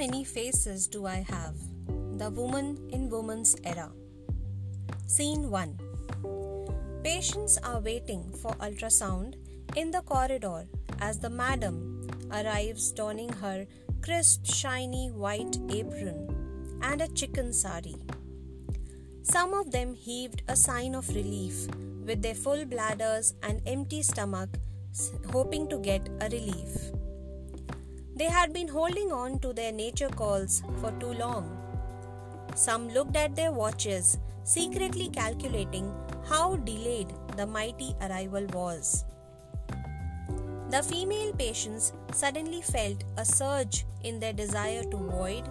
many faces do I have? The woman in woman's era. Scene 1 Patients are waiting for ultrasound in the corridor as the madam arrives donning her crisp, shiny white apron and a chikan sari. Some of them heaved a sign of relief with their full bladders and empty stomach, hoping to get a relief. They had been holding on to their nature calls for too long. Some looked at their watches, secretly calculating how delayed the mighty arrival was. The female patients suddenly felt a surge in their desire to void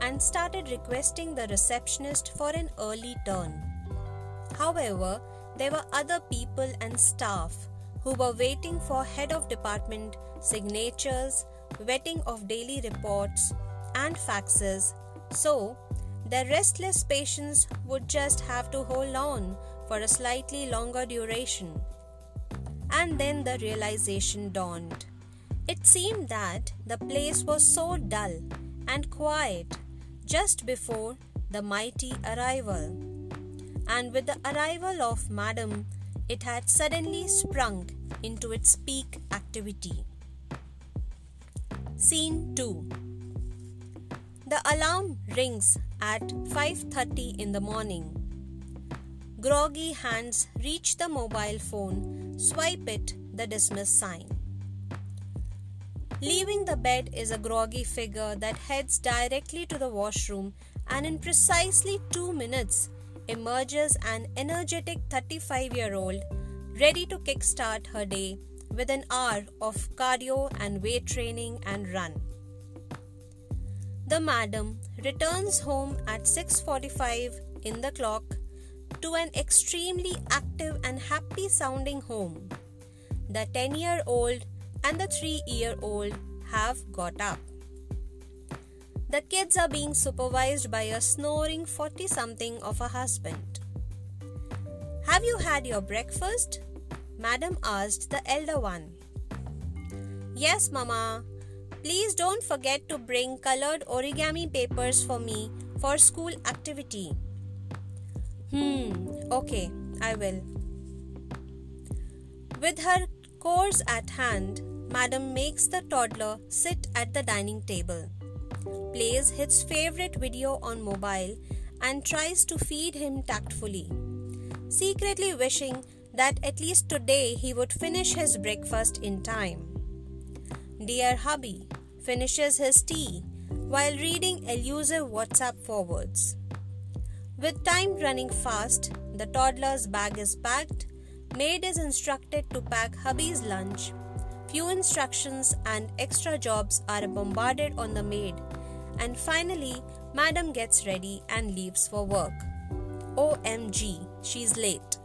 and started requesting the receptionist for an early turn. However, there were other people and staff who were waiting for head of department signatures vetting of daily reports, and faxes, so the restless patients would just have to hold on for a slightly longer duration. And then the realization dawned. It seemed that the place was so dull and quiet just before the mighty arrival. And with the arrival of Madam, it had suddenly sprung into its peak activity. Scene 2 The alarm rings at 5:30 in the morning. Groggy hands reach the mobile phone, swipe it, the dismiss sign. Leaving the bed is a groggy figure that heads directly to the washroom and in precisely 2 minutes emerges an energetic 35 year old ready to kickstart her day with an hour of cardio and weight training and run. The madam returns home at 6:45 in the clock to an extremely active and happy sounding home. The 10-year-old and the 3-year-old have got up. The kids are being supervised by a snoring 40 something of a husband. Have you had your breakfast? Madam asked the elder one. Yes, Mama. Please don't forget to bring colored origami papers for me for school activity. Hmm, okay, I will. With her course at hand, Madam makes the toddler sit at the dining table, plays his favorite video on mobile, and tries to feed him tactfully, secretly wishing that at least today he would finish his breakfast in time. Dear hubby finishes his tea while reading elusive WhatsApp forwards. With time running fast, the toddler's bag is packed, maid is instructed to pack hubby's lunch. Few instructions and extra jobs are bombarded on the maid, and finally, madam gets ready and leaves for work. OMG, she's late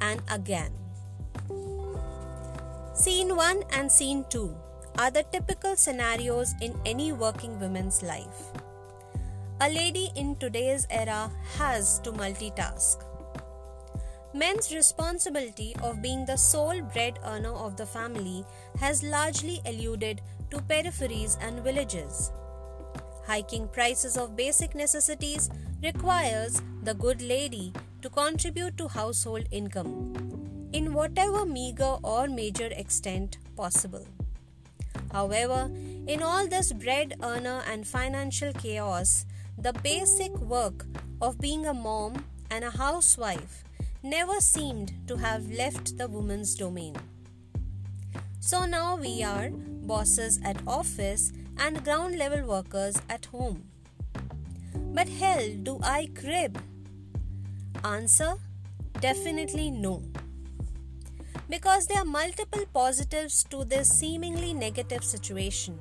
and again. Scene 1 and Scene 2 are the typical scenarios in any working woman's life. A lady in today's era has to multitask. Men's responsibility of being the sole bread earner of the family has largely eluded to peripheries and villages. Hiking prices of basic necessities requires the good lady to contribute to household income in whatever meager or major extent possible. However, in all this bread earner and financial chaos, the basic work of being a mom and a housewife never seemed to have left the woman's domain. So now we are bosses at office and ground level workers at home. But hell, do I crib? Answer Definitely no. Because there are multiple positives to this seemingly negative situation.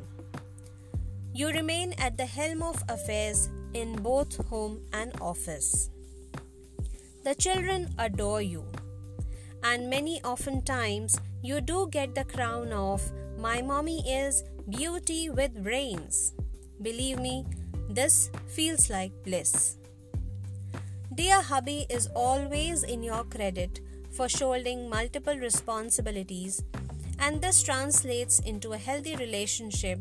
You remain at the helm of affairs in both home and office. The children adore you, and many often times you do get the crown of my mommy is beauty with brains. Believe me, this feels like bliss. Dear hubby is always in your credit for shouldering multiple responsibilities, and this translates into a healthy relationship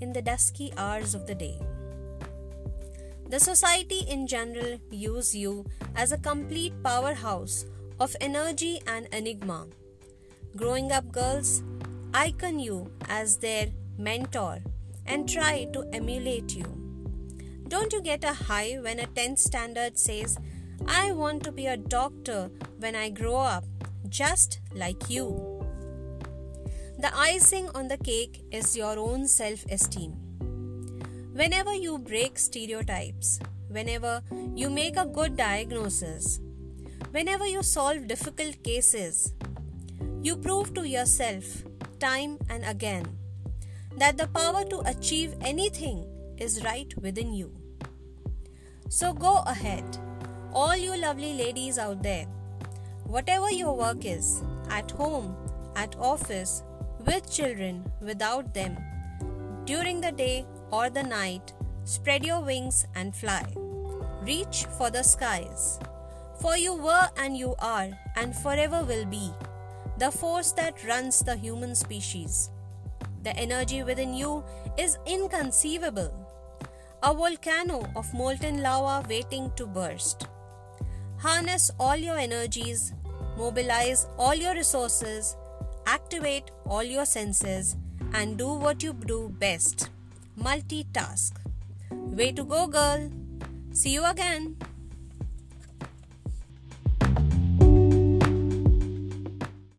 in the dusky hours of the day. The society in general views you as a complete powerhouse of energy and enigma. Growing up girls icon you as their mentor and try to emulate you. Don't you get a high when a 10th standard says, I want to be a doctor when I grow up, just like you? The icing on the cake is your own self esteem. Whenever you break stereotypes, whenever you make a good diagnosis, whenever you solve difficult cases, you prove to yourself time and again that the power to achieve anything is right within you. So go ahead, all you lovely ladies out there, whatever your work is, at home, at office, with children, without them, during the day or the night, spread your wings and fly. Reach for the skies. For you were and you are and forever will be the force that runs the human species. The energy within you is inconceivable. A volcano of molten lava waiting to burst. Harness all your energies, mobilize all your resources, activate all your senses, and do what you do best multitask. Way to go, girl! See you again.